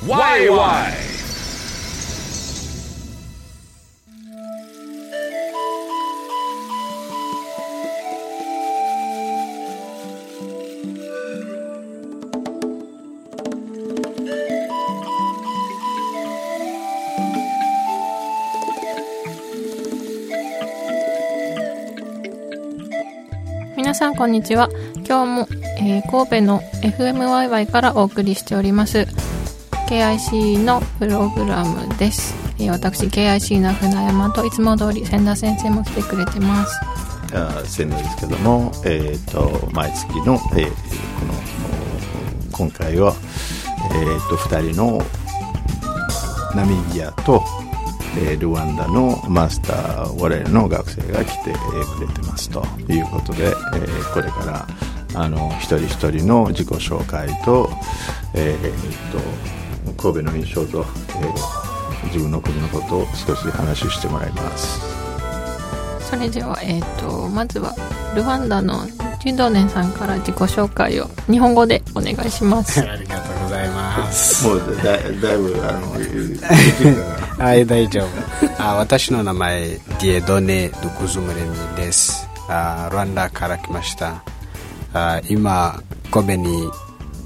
Why? Why? 皆さんこんにちは。今日も、えー神戸の FMYY からお送りしております KIC のプログラムです、えー私 KIC の船山といつも通り千田先生も来てくれてます。千野ですけども、えー、と毎月の、えーこの今回は、えー、と2人のナミビアと、えールワンダのマスター我々の学生が来て、えーくれてますということで、えーこれからあの一人一人の自己紹介と,、えー、と神戸の印象と、えー自分の国のことを少し話してもらいます。それでは、えー、とまずはルワンダのジュドネンさんから自己紹介を日本語でお願いします ありがとうございます。もうだだいぶあの はい、大丈夫。あ私の名前、ディエドネ・ドクズムレミです。あルワンダから来ました。あ今、神戸に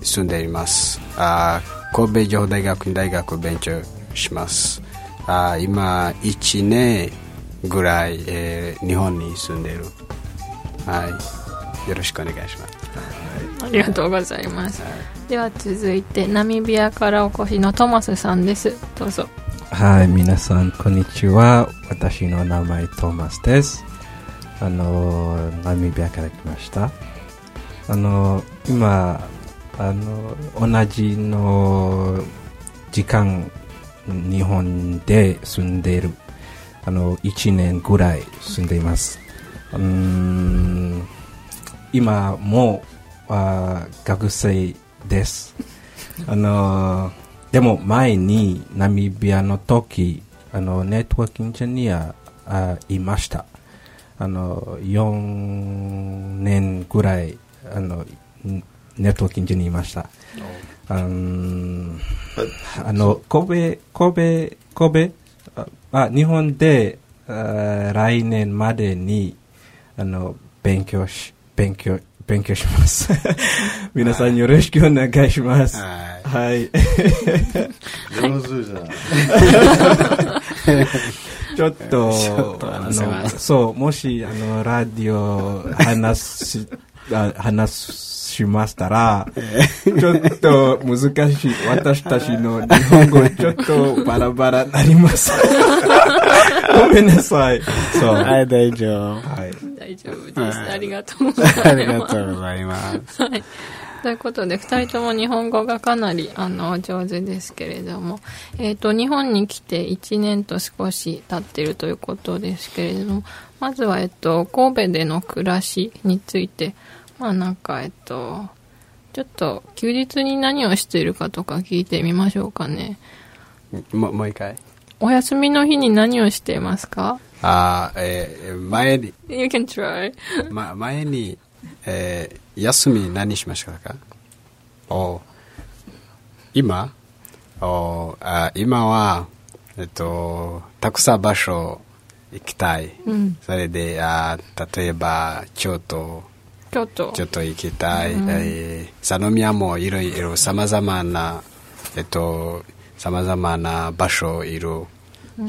住んでいます。あ神戸情報大学院大学を勉強します。あ今、1年ぐらい、えー日本に住んでいる。はい。よろしくお願いします。ありがとうございますでは続いてナミビアからお越しのトマスさんですどうぞはい、皆さん、こんにちは。私の名前、トーマスです。あの、ナミビアから来ました。あの、今、あの、同じの時間、日本で住んでいる。あの、1年ぐらい住んでいます。うーん、今も、あ学生です。あの、でも前にナミビアの時、あの、ネットワークエンジニアあいました。あの、4年ぐらい、あの、ネットワークエンジニアいました。あの、神戸、神戸、神戸、あ日本で来年までに、あの、勉強し、勉強、勉強します。皆さんよろしくお願いします。ははい。上手じゃん。ちょっと、あの、そう、もし、あの、ラジオ話し、あ話しましたら、ちょっと難しい。私たちの日本語、ちょっとバラバラになります。ごめんなさい。そう。い。はい、大丈夫。はい。大丈夫です、はいありがとうございますありがとうございます。はい。ということで、二人とも日本語がかなり、あの、上手ですけれども、えっ、と、日本に来て1年と少し経っているということですけれども、まずは、えっと、神戸での暮らしについて、まあなんか、えっと、ちょっと、休日に何をしているかとか聞いてみましょうかね。ももう一回？お休みの日に何をしていますか？あえー前に、?You can try. ま、前に、えー休み何しましたか？お今？おあ今は、えっと、たくさん場所行きたい。うん。それで、あ例えば、京都、京都。ちょっと行きたい。えー佐野宮もいろいろ様々な、えっと、様々な場所いる。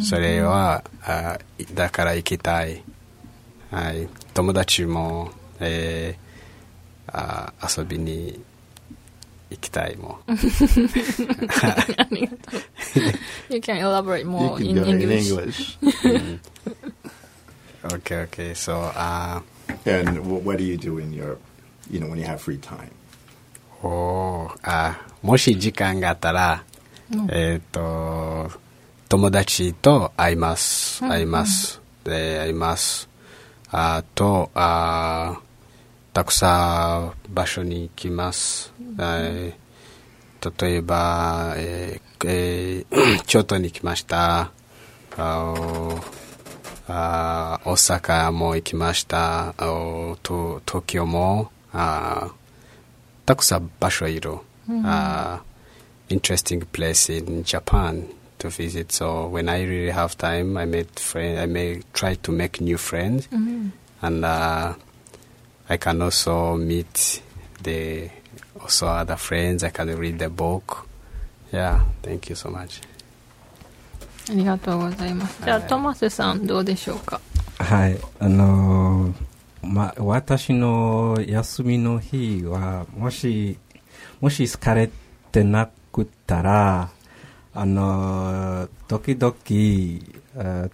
それは、あだから行きたい。はい。友達も、えーあ遊びに行きたいもん。ありがとう。You can elaborate You more can in go in English. English. okay, okay. So, uh, And wh- what do you do in your you know, when you have free time? おーあもし時間があったら、えっ、と友達と会います、会います、で会います。あとあたくさん場所に行きます、えー例えば、えーえー 京都に来ました。あおあ大阪も行きました。と東京も。あたくさん場所いる、uh, interesting place in Japan to visit. So when I really have time, I make friend. I may try to make new friends, and uh, I can also meet the also other friends. I can read the book. Yeah, thank you so much. ありがとうございます。じゃあ、トマスさんどうでしょうかはい、あのーま、私の休みの日は、もし、もし疲れてなくったら、あ のー時々、あ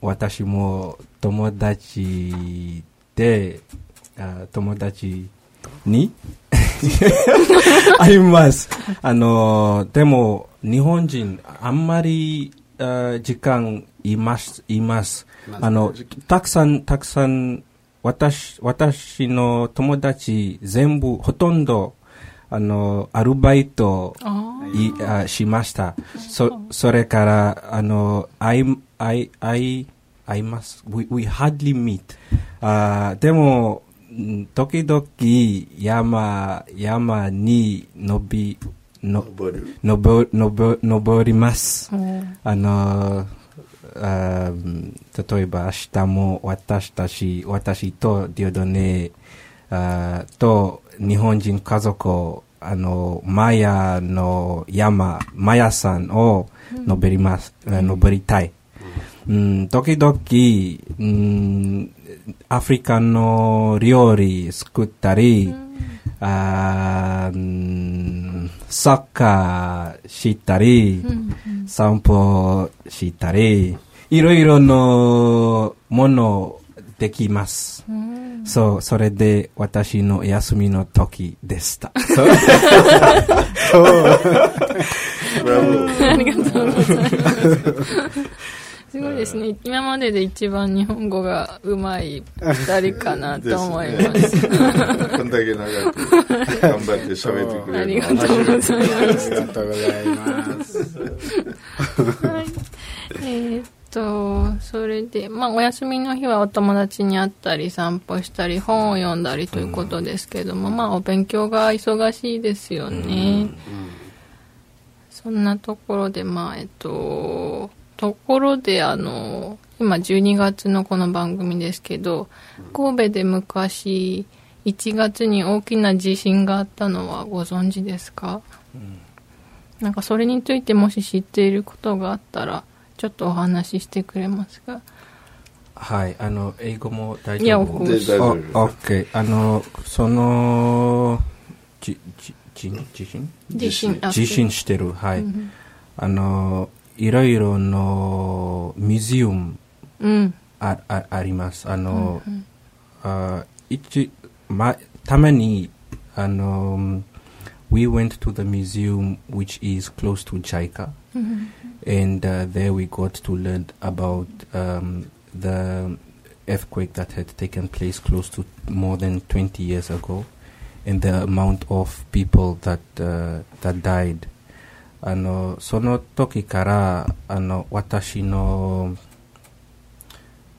私も友達で、あ友達に あります。あのーでも、日本人、あんまり、あ時間います、います。あの、たくさん、たくさん、私、私の友達全部、ほとんど、あの、アルバイトいあしました。そ、それから、あの、会い、会い、会い、会います。We, we hardly meet. あでも、ん時々山、山に伸び、の、登る、登る、登ります。あの、あ例えば明日も私たち、私とディオドネあと日本人家族、あの、マヤの山、マヤ山を登ります、あ登りたい。うん、時々、うん、アフリカの料理作ったり、うん。サッカーしたり、散歩したり、いろいろのものできます。そう、それで私の休みの時でした。ありがとうございます。すごいですね。今までで一番日本語がうまい二人かなと思います。こんだけ長く頑張って喋ってくれるありがとうございます。ありがとうございます。はい。えーっと、それで、まあ、お休みの日はお友達に会ったり、散歩したり、本を読んだりということですけども、まあ、お勉強が忙しいですよね。そんなところで、まあ、えっと、ところで、あの、今12月のこの番組ですけど、神戸で昔、1月に大きな地震があったのはご存知ですか、なんかそれについてもし知っていることがあったら、ちょっとお話ししてくれますかはい、あの、英語も大いや丈夫おで大丈夫お OK。あの、その、じ、じ、じ、地震地震あ地震してる、はい。あの、いろいろのミュージアムうん。あああります。あの、あ一、ま、たまに、あの、we went to the museum which is close to Mm-hmm. And uh, there we got to learn about um, the earthquake that had taken place close to more than 20 years ago and the amount of people that uh, that died. Ano, sono toki kara ano, watashi no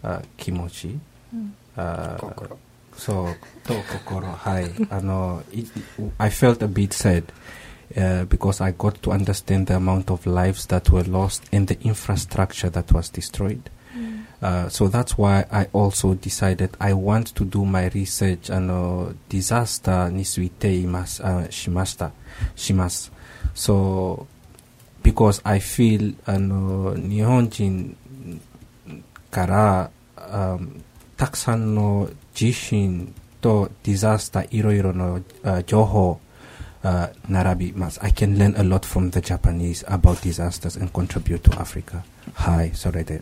uh, kimochi. Mm. Uh, kokoro. so, to kokoro, hi. Ano, it, I felt a bit sad uh, because I got to understand the amount of lives that were lost and the infrastructure that was destroyed. Uh, so that's why I also decided I want to do my research あの disaster についています、あしましたします。So because I feel あの日本人から、um, たくさんの地震とディザスターいろいろの、uh, 情報、 uh, Narabi Mas. I can learn a lot from the Japanese about disasters and contribute to Africa. Hi, sorry. there.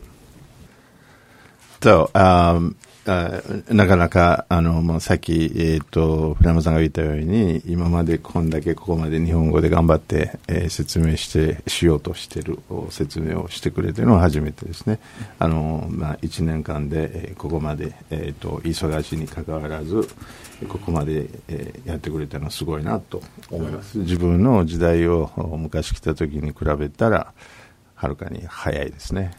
So, um, なかなか、あの、まあ、さっき、えっ、と、船山さんが言ったように、今までこんだけここまで日本語で頑張って、えー説明して、しようとしてる説明をしてくれてるのは初めてですね。あの、まあ、1年間で、えーここまで、えっ、と、忙しいに関わらず、ここまで、えーやってくれたのはすごいなと思います。自分の時代を昔来た時に比べたら、はるかに早いですね。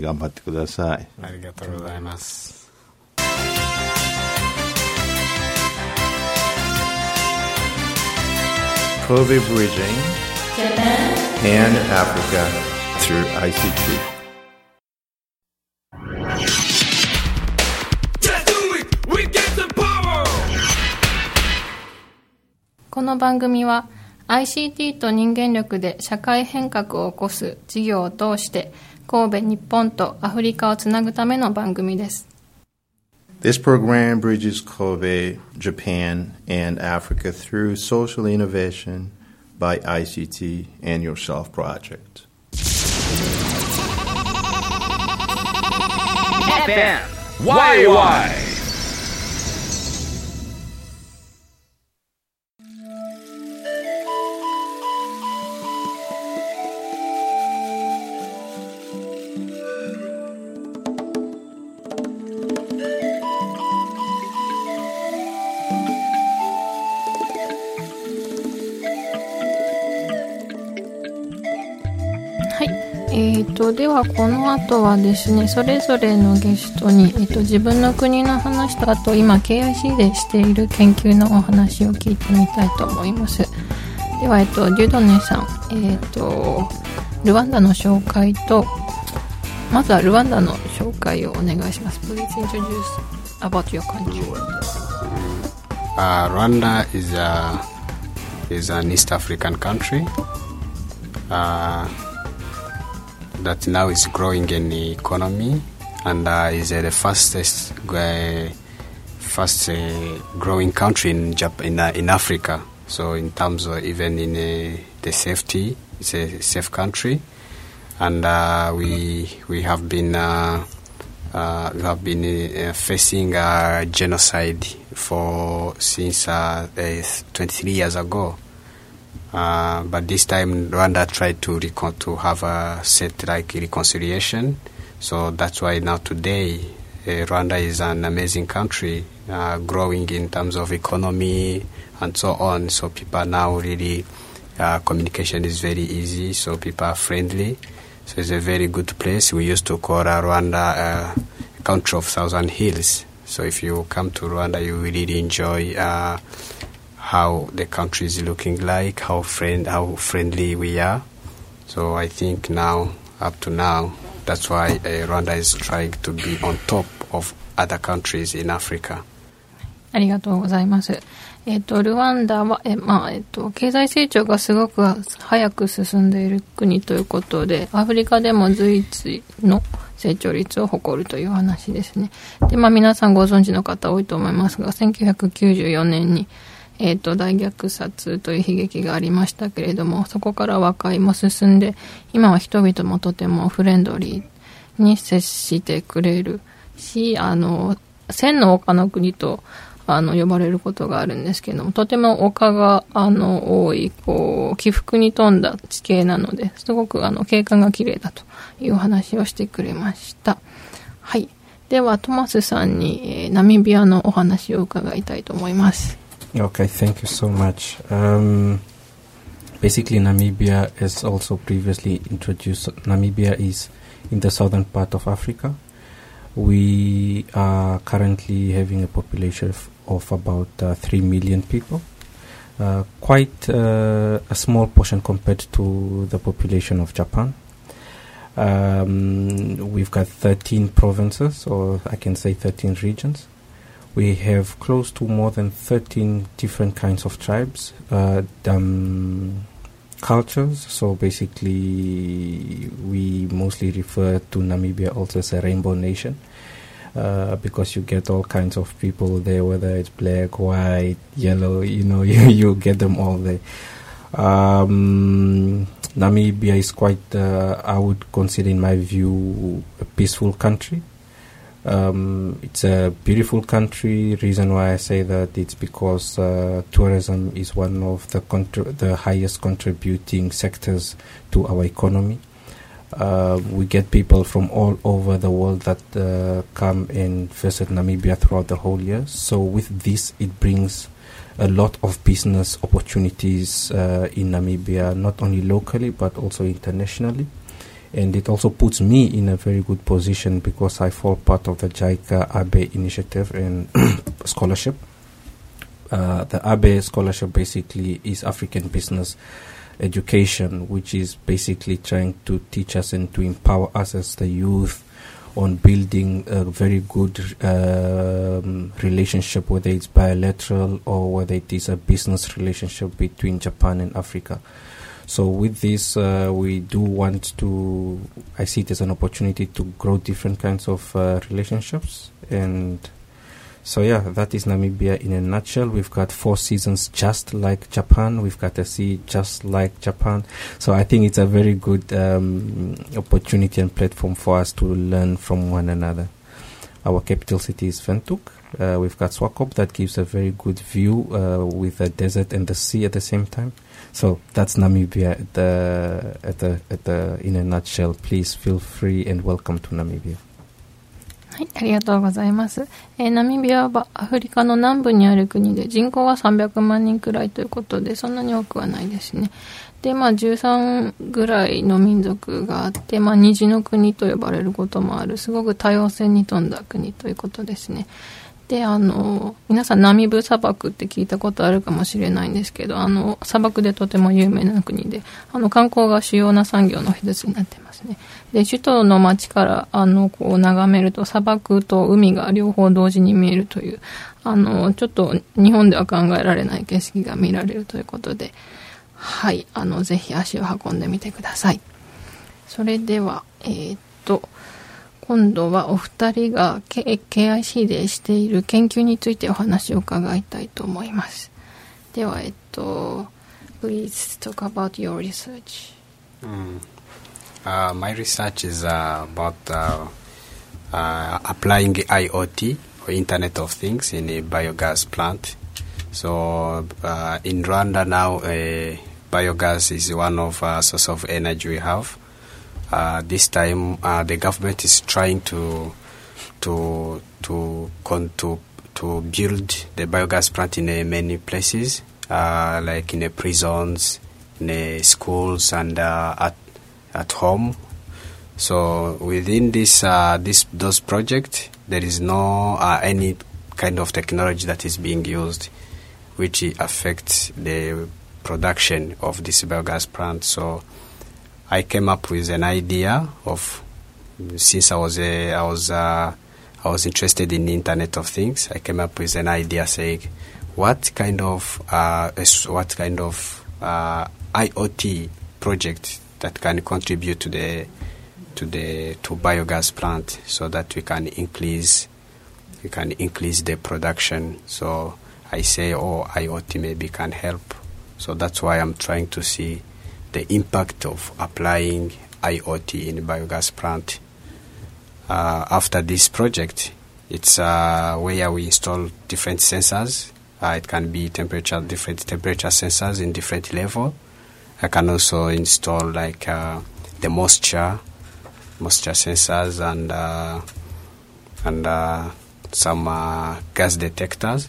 頑張ってください。ありがとうございます。この番組は ICT と人間力で社会変革を起こす事業を通して神戸日本とアフリカをつなぐための番組です This program bridges Kobe, Japan, and Africa through social innovation by ICT and Yourself Project. FM YY ではこの後はですねそれぞれのゲストに、えー、と自分の国の話とあと今 KIC でしている研究のお話を聞いてみたいと思います。では、えー、とデュドネさん、えー、とルワンダの紹介とまずはルワンダの紹介をお願いします。Please introduce about your country. Uh, Rwanda is a is an East African country. Uh, that now is growing in the economy and uh, is uh, the fastest uh, fast uh, growing country in in, uh, in Africa. So in terms of even in uh, the safety, it's a safe country, and we we have been. We have been facing genocide for since uh, uh, 23 years ago. Uh, but this time Rwanda tried to recon- to have a set like reconciliation. So that's why now today uh, Rwanda is an amazing country, uh, growing in terms of economy and so on. So people now really uh, communication is very easy. So people are friendly. So it's a very good place. We used to call uh, Rwanda uh, a country of thousand hills. So if you come to Rwanda, you will really enjoy uh, how the country is looking like, how friend, how friendly we are. So I think now, up to now, that's why uh, Rwanda is trying to be on top of other countries in Africa. ありがとうございます。えっ、と、ルワンダは、え、まあ、えっ、と、経済成長がすごく早く進んでいる国ということで、アフリカでも随一の成長率を誇るという話ですね。で、まあ、皆さんご存知の方多いと思いますが、1994年に、えっ、と、大虐殺という悲劇がありましたけれども、そこから和解も進んで、今は人々もとてもフレンドリーに接してくれるし、あの、千の丘の国と、あの、呼ばれることがあるんですけども、とても丘が、あの、多い、こう、起伏に富んだ地形なので、すごく、あの、景観が綺麗だというお話をしてくれました。はい。では、トマスさんに、えーナミビアのお話を伺いたいと思います。Okay, thank you so much. Um, basically, Namibia, as also previously introduced, Namibia is in the southern part of Africa. We are currently having a population of, of about uh, 3 million people. Uh, quite uh, a small portion compared to the population of Japan. Um, we've got 13 provinces, or I can say 13 regions. We have close to more than 13 different kinds of tribes, uh, um, cultures. So basically, we mostly refer to Namibia also as a rainbow nation uh, because you get all kinds of people there, whether it's black, white, yellow, you know, you, you get them all there. Um, Namibia is quite, uh, I would consider, in my view, a peaceful country. Um, it's a beautiful country. Reason why I say that it's because uh, tourism is one of the contr- the highest contributing sectors to our economy. Uh, we get people from all over the world that uh, come and visit Namibia throughout the whole year. So with this, it brings a lot of business opportunities uh, in Namibia, not only locally but also internationally. And it also puts me in a very good position because I fall part of the JICA Abe initiative and scholarship. Uh, the Abe scholarship basically is African business education, which is basically trying to teach us and to empower us as the youth on building a very good um, relationship, whether it's bilateral or whether it is a business relationship between Japan and Africa. So with this, uh, we do want to. I see it as an opportunity to grow different kinds of uh, relationships, and so yeah, that is Namibia in a nutshell. We've got four seasons just like Japan. We've got a sea just like Japan. So I think it's a very good um, opportunity and platform for us to learn from one another. Our capital city is Ventuk. Uh, we've got Swakop that gives a very good view uh, with the desert and the sea at the same time. So that's Namibia at the, at the, at the, in a nutshell. Please feel free and welcome to Namibia. はい、ありがとうございます。えーナミビアはアフリカの南部にある国で人口が300万人くらいということで、そんなに多くはないですね。で、まあ13ぐらいの民族があって、まあ虹の国と呼ばれることもある、すごく多様性に富んだ国ということですね。で、あの、皆さんナミブ砂漠って聞いたことあるかもしれないんですけど、あの、砂漠でとても有名な国で、あの、観光が主要な産業の一つになってますね。で、首都の街から、あの、こう眺めると砂漠と海が両方同時に見えるという、あの、ちょっと日本では考えられない景色が見られるということで、はい、あの、ぜひ足を運んでみてください。それでは、えーっと、今度はお二人が KIC でしている研究についてお話を伺いたいと思います。では、えっと、Please talk about your research. Uh, my research is uh, about uh, uh, applying IoT or Internet of Things in a biogas plant. So uh, in Rwanda now, uh, biogas is one of uh, source of energy we have. Uh, this time, uh, the government is trying to to to con- to to build the biogas plant in uh, many places, uh, like in the prisons, in the schools, and uh, at at home. So within this uh, this those projects, there is no uh, any kind of technology that is being used, which affects the production of this biogas plant. So I came up with an idea of since I was a, I was uh, I was interested in Internet of Things. I came up with an idea saying, what kind of uh, what kind of uh, IoT project that can contribute to the to the to biogas plant so that we can increase we can increase the production. So I say, oh, IoT maybe can help. So that's why I'm trying to see the impact of applying IoT in biogas plant. Uh, after this project, it's uh, where we install different sensors. Uh, it can be temperature, different temperature sensors in different level. I can also install like uh, the moisture, moisture sensors, and uh, and uh, some gas detectors,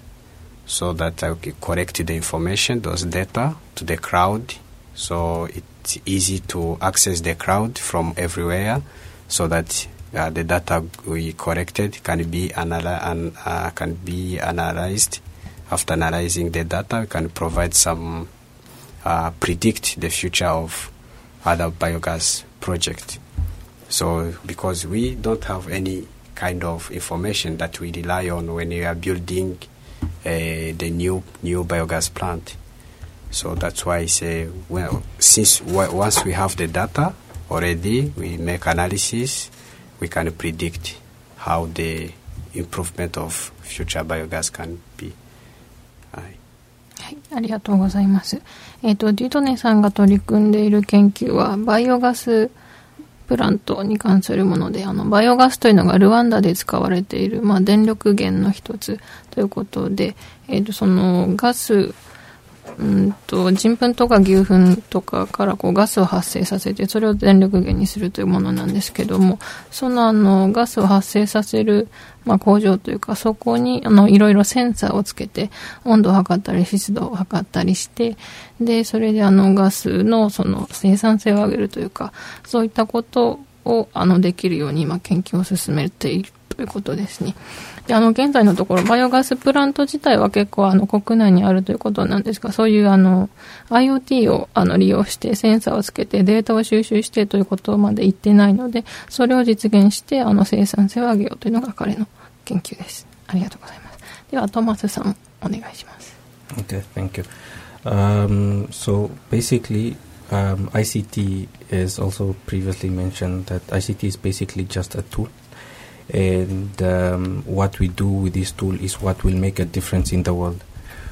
so that I can collect the information, those data, to the cloud. So it's easy to access the cloud from everywhere, so that uh, the data we collected can be analy- and, uh, can be analyzed. After analyzing the data, we can provide some uh, predict the future of other biogas project. So because we don't have any kind of information that we rely on when we are building uh, the new new biogas plant. So that's why I say, well, since w- once we have the data already, we make analysis, we can predict how the improvement of future biogas can be. はい、ありがとうございます。えっ、と、ディドネさんが取り組んでいる研究は、バイオガスプラントに関するもので、あの、バイオガスというのがルワンダで使われている、まあ、電力源の一つということで、えっ、と、その、ガス、うんと人糞とか牛糞とかからこうガスを発生させてそれを電力源にするというものなんですけどもそのあのガスを発生させる、まあ、工場というかそこにあのいろいろセンサーをつけて温度を測ったり湿度を測ったりしてでそれであのガスのその生産性を上げるというかそういったことをあのできるように今研究を進めているということですね。であの現在のところバイオガスプラント自体は結構あの国内にあるということなんですがそういうあの IoT をあの利用してセンサーをつけてデータを収集してということまで言ってないのでそれを実現してあの生産性を上げようというのが彼の研究ですありがとうございますではトマスさんお願いします Okay, thank you. Um, so basically, um, ICT is also previously mentioned that ICT is basically just a tool, and um, what we do with this tool is what will make a difference in the world.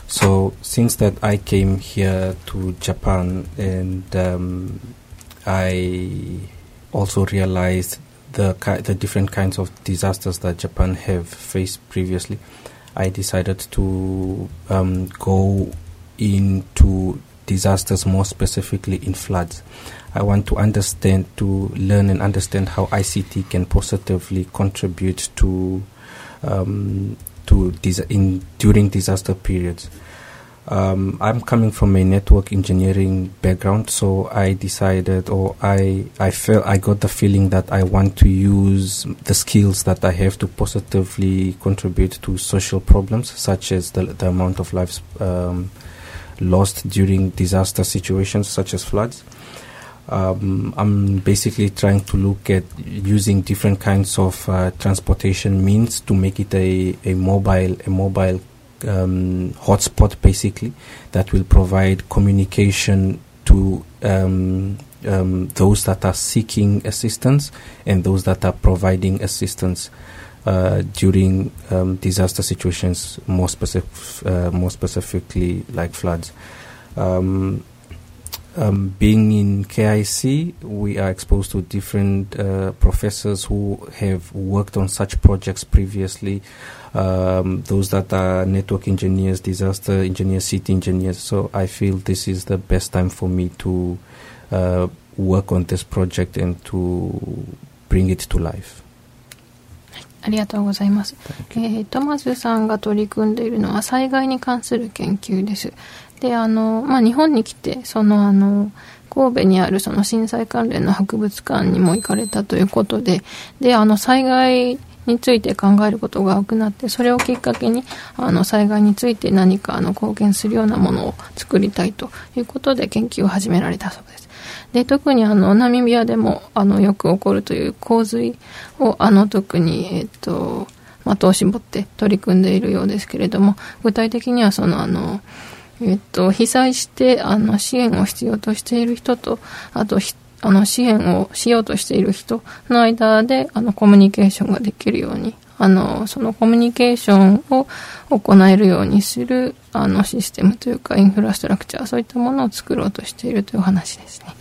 So since that I came here to Japan and um, I also realized the ki- the different kinds of disasters that Japan have faced previously, I decided to um, go into disasters more specifically in floods. I want to understand, to learn and understand how ICT can positively contribute to um, to dis- in during disaster periods. Um, I'm coming from a network engineering background, so I decided, or I, I felt, I got the feeling that I want to use the skills that I have to positively contribute to social problems, such as the, the amount of lives um, lost during disaster situations, such as floods. Um, I'm basically trying to look at using different kinds of uh, transportation means to make it a, a mobile a mobile um, hotspot basically that will provide communication to um, um, those that are seeking assistance and those that are providing assistance uh, during um, disaster situations, more specific, uh, more specifically like floods. Um, um, being in KIC, we are exposed to different uh, professors who have worked on such projects previously. Um, those that are network engineers, disaster engineers, city engineers. So I feel this is the best time for me to uh, work on this project and to bring it to life. ありがとうございます。えー、トマスさんが取り組んでいるのは災害に関する研究です。で、あの、まあ、日本に来て、その、あの、神戸にあるその震災関連の博物館にも行かれたということで、で、あの、災害について考えることが多くなって、それをきっかけに、あの、災害について何か、あの、貢献するようなものを作りたいということで研究を始められたそうです。で特にあのナミビアでもあのよく起こるという洪水をあの特に、えっと的を絞って取り組んでいるようですけれども具体的にはそのあの、えっと、被災してあの支援を必要としている人とあとあの支援をしようとしている人の間であのコミュニケーションができるようにあのそのコミュニケーションを行えるようにするあのシステムというかインフラストラクチャーそういったものを作ろうとしているという話ですね。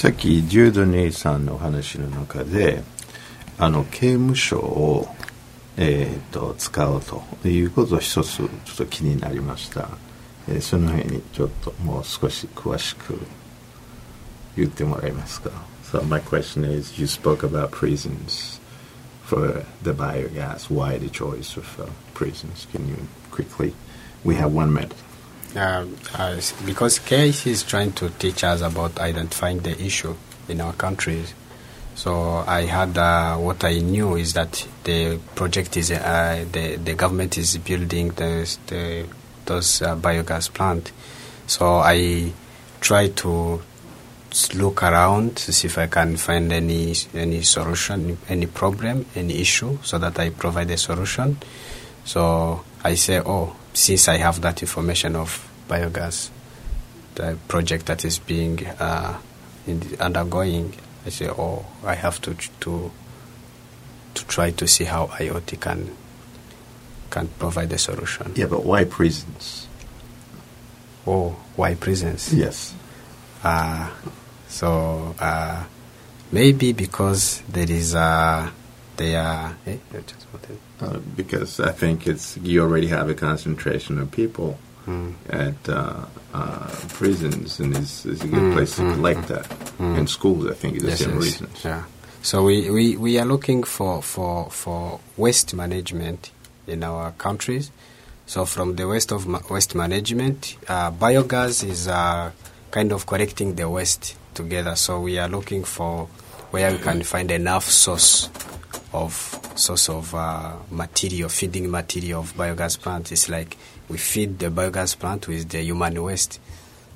さっきジュードネイさんの話の中であの刑務所を、えー、と使おうということを一つちょっと気になりました、えーその辺にちょっともう少し詳しく言ってもらえますか So my question is you spoke about prisons for the biogas why the choice of uh, prisons can you quickly we have one minute Uh, s- because KIC is trying to teach us about identifying the issue in our countries. So I had uh, what I knew is that the project is uh, the the government is building the, the those uh, biogas plant. So I try to look around to see if I can find any any solution, any problem, any issue, so that I provide a solution. So I say, oh, since I have that information of biogas, the project that is being uh, in the undergoing, I say, oh, I have to to to try to see how IoT can can provide a solution. yeah but why prisons Oh, why prisons? Yes. Uh, so uh, maybe because there is a they are. Eh, just one thing. Uh, because I think it's you already have a concentration of people Mm. at uh, uh, prisons, and it's, it's a good Mm, place to mm, collect that. Mm. And schools, I think, is the Yes, same yes, reasons. Yeah. So we, we, we are looking for, for, for waste management in our countries. So from the waste of ma- waste management, uh, biogas is uh, kind of collecting the waste together. So we are looking for where we can find enough source of source of uh, material, feeding material of biogas plant. It's like we feed the biogas plant with the human waste.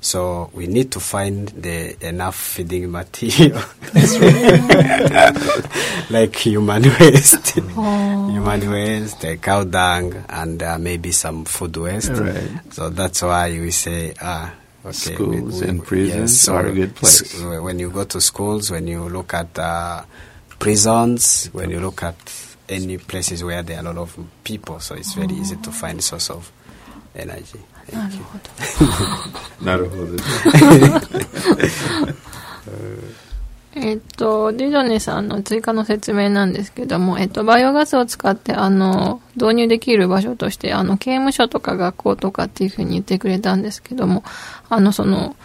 So we need to find the enough feeding material, like human waste, human waste, uh, cow dung, and uh, maybe some food waste. Right. So that's why we say ah. Okay, Schools and prisons are a good place. when you go to schools, when you look at uh, prisons, when you look at any places where there are a lot of people, so it's very easy to find source of energy. な Thank る you. ほど。なるほど。えっと、ディジョネさんの追加の説明なんですけども、えっと、バイオガスを使って、あの、導入できる場所として、あの、刑務所とか学校とかっていうふうに言ってくれたんですけども、あの、その、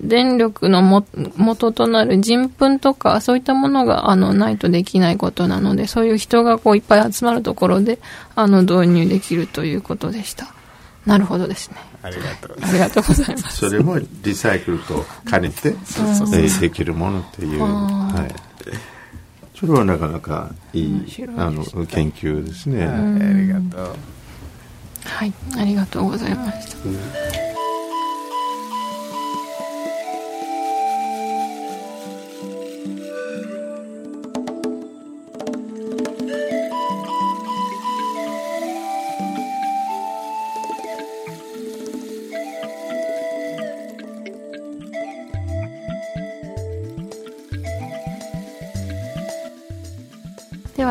電力のも元となる人糞とか、そういったものが、あの、ないとできないことなので、そういう人がこういっぱい集まるところで、あの、導入できるということでした。なるほどですね。ありがとう。ありがとうございます。それもリサイクルと兼ねて、えーできるものっていう、はい。それはなかなかいいあの研究ですね。ありがとう。はい、ありがとうございました。で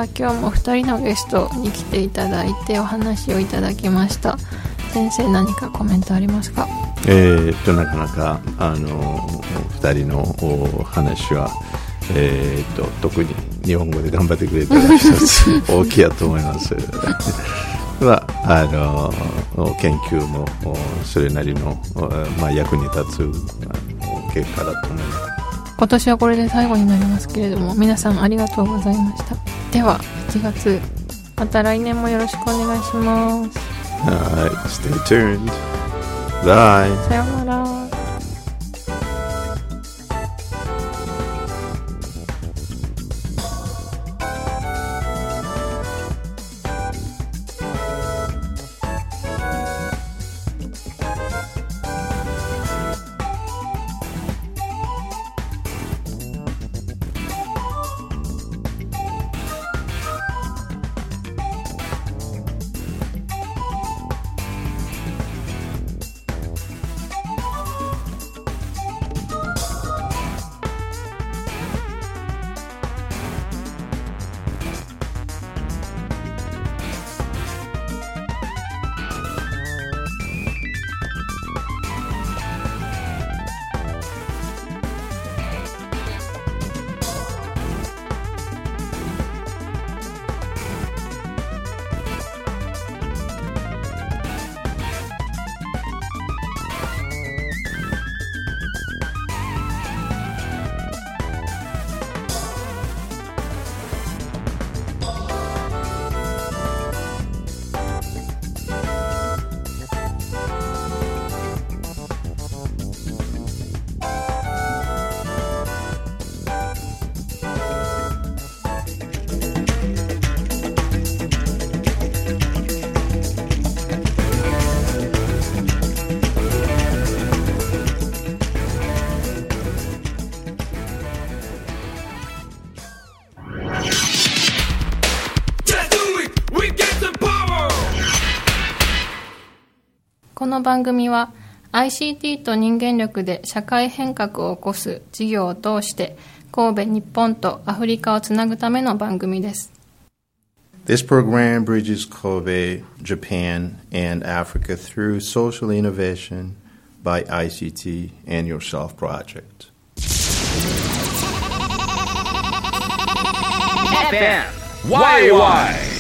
今日も2人のゲストに来ていただいてお話をいただきました先生何かコメントありますか？えーっとなかなかあの2人のお話は、えーっと特に日本語で頑張ってくれたら一つ大きいやと思います。はあの研究もそれなりの、まあ、役に立つ結果だと思います。今年はこれで最後になりますけれども皆さんありがとうございましたでは1月また来年もよろしくお願いしますはい、stay tuned. Bye. さようなら番組は ICT と人間力で社会変革を起こす事業を通して神戸日本とアフリカをつなぐための番組です This program bridges Kobe, Japan, and Africa through social innovation, by ICT and Yourself project. FM YY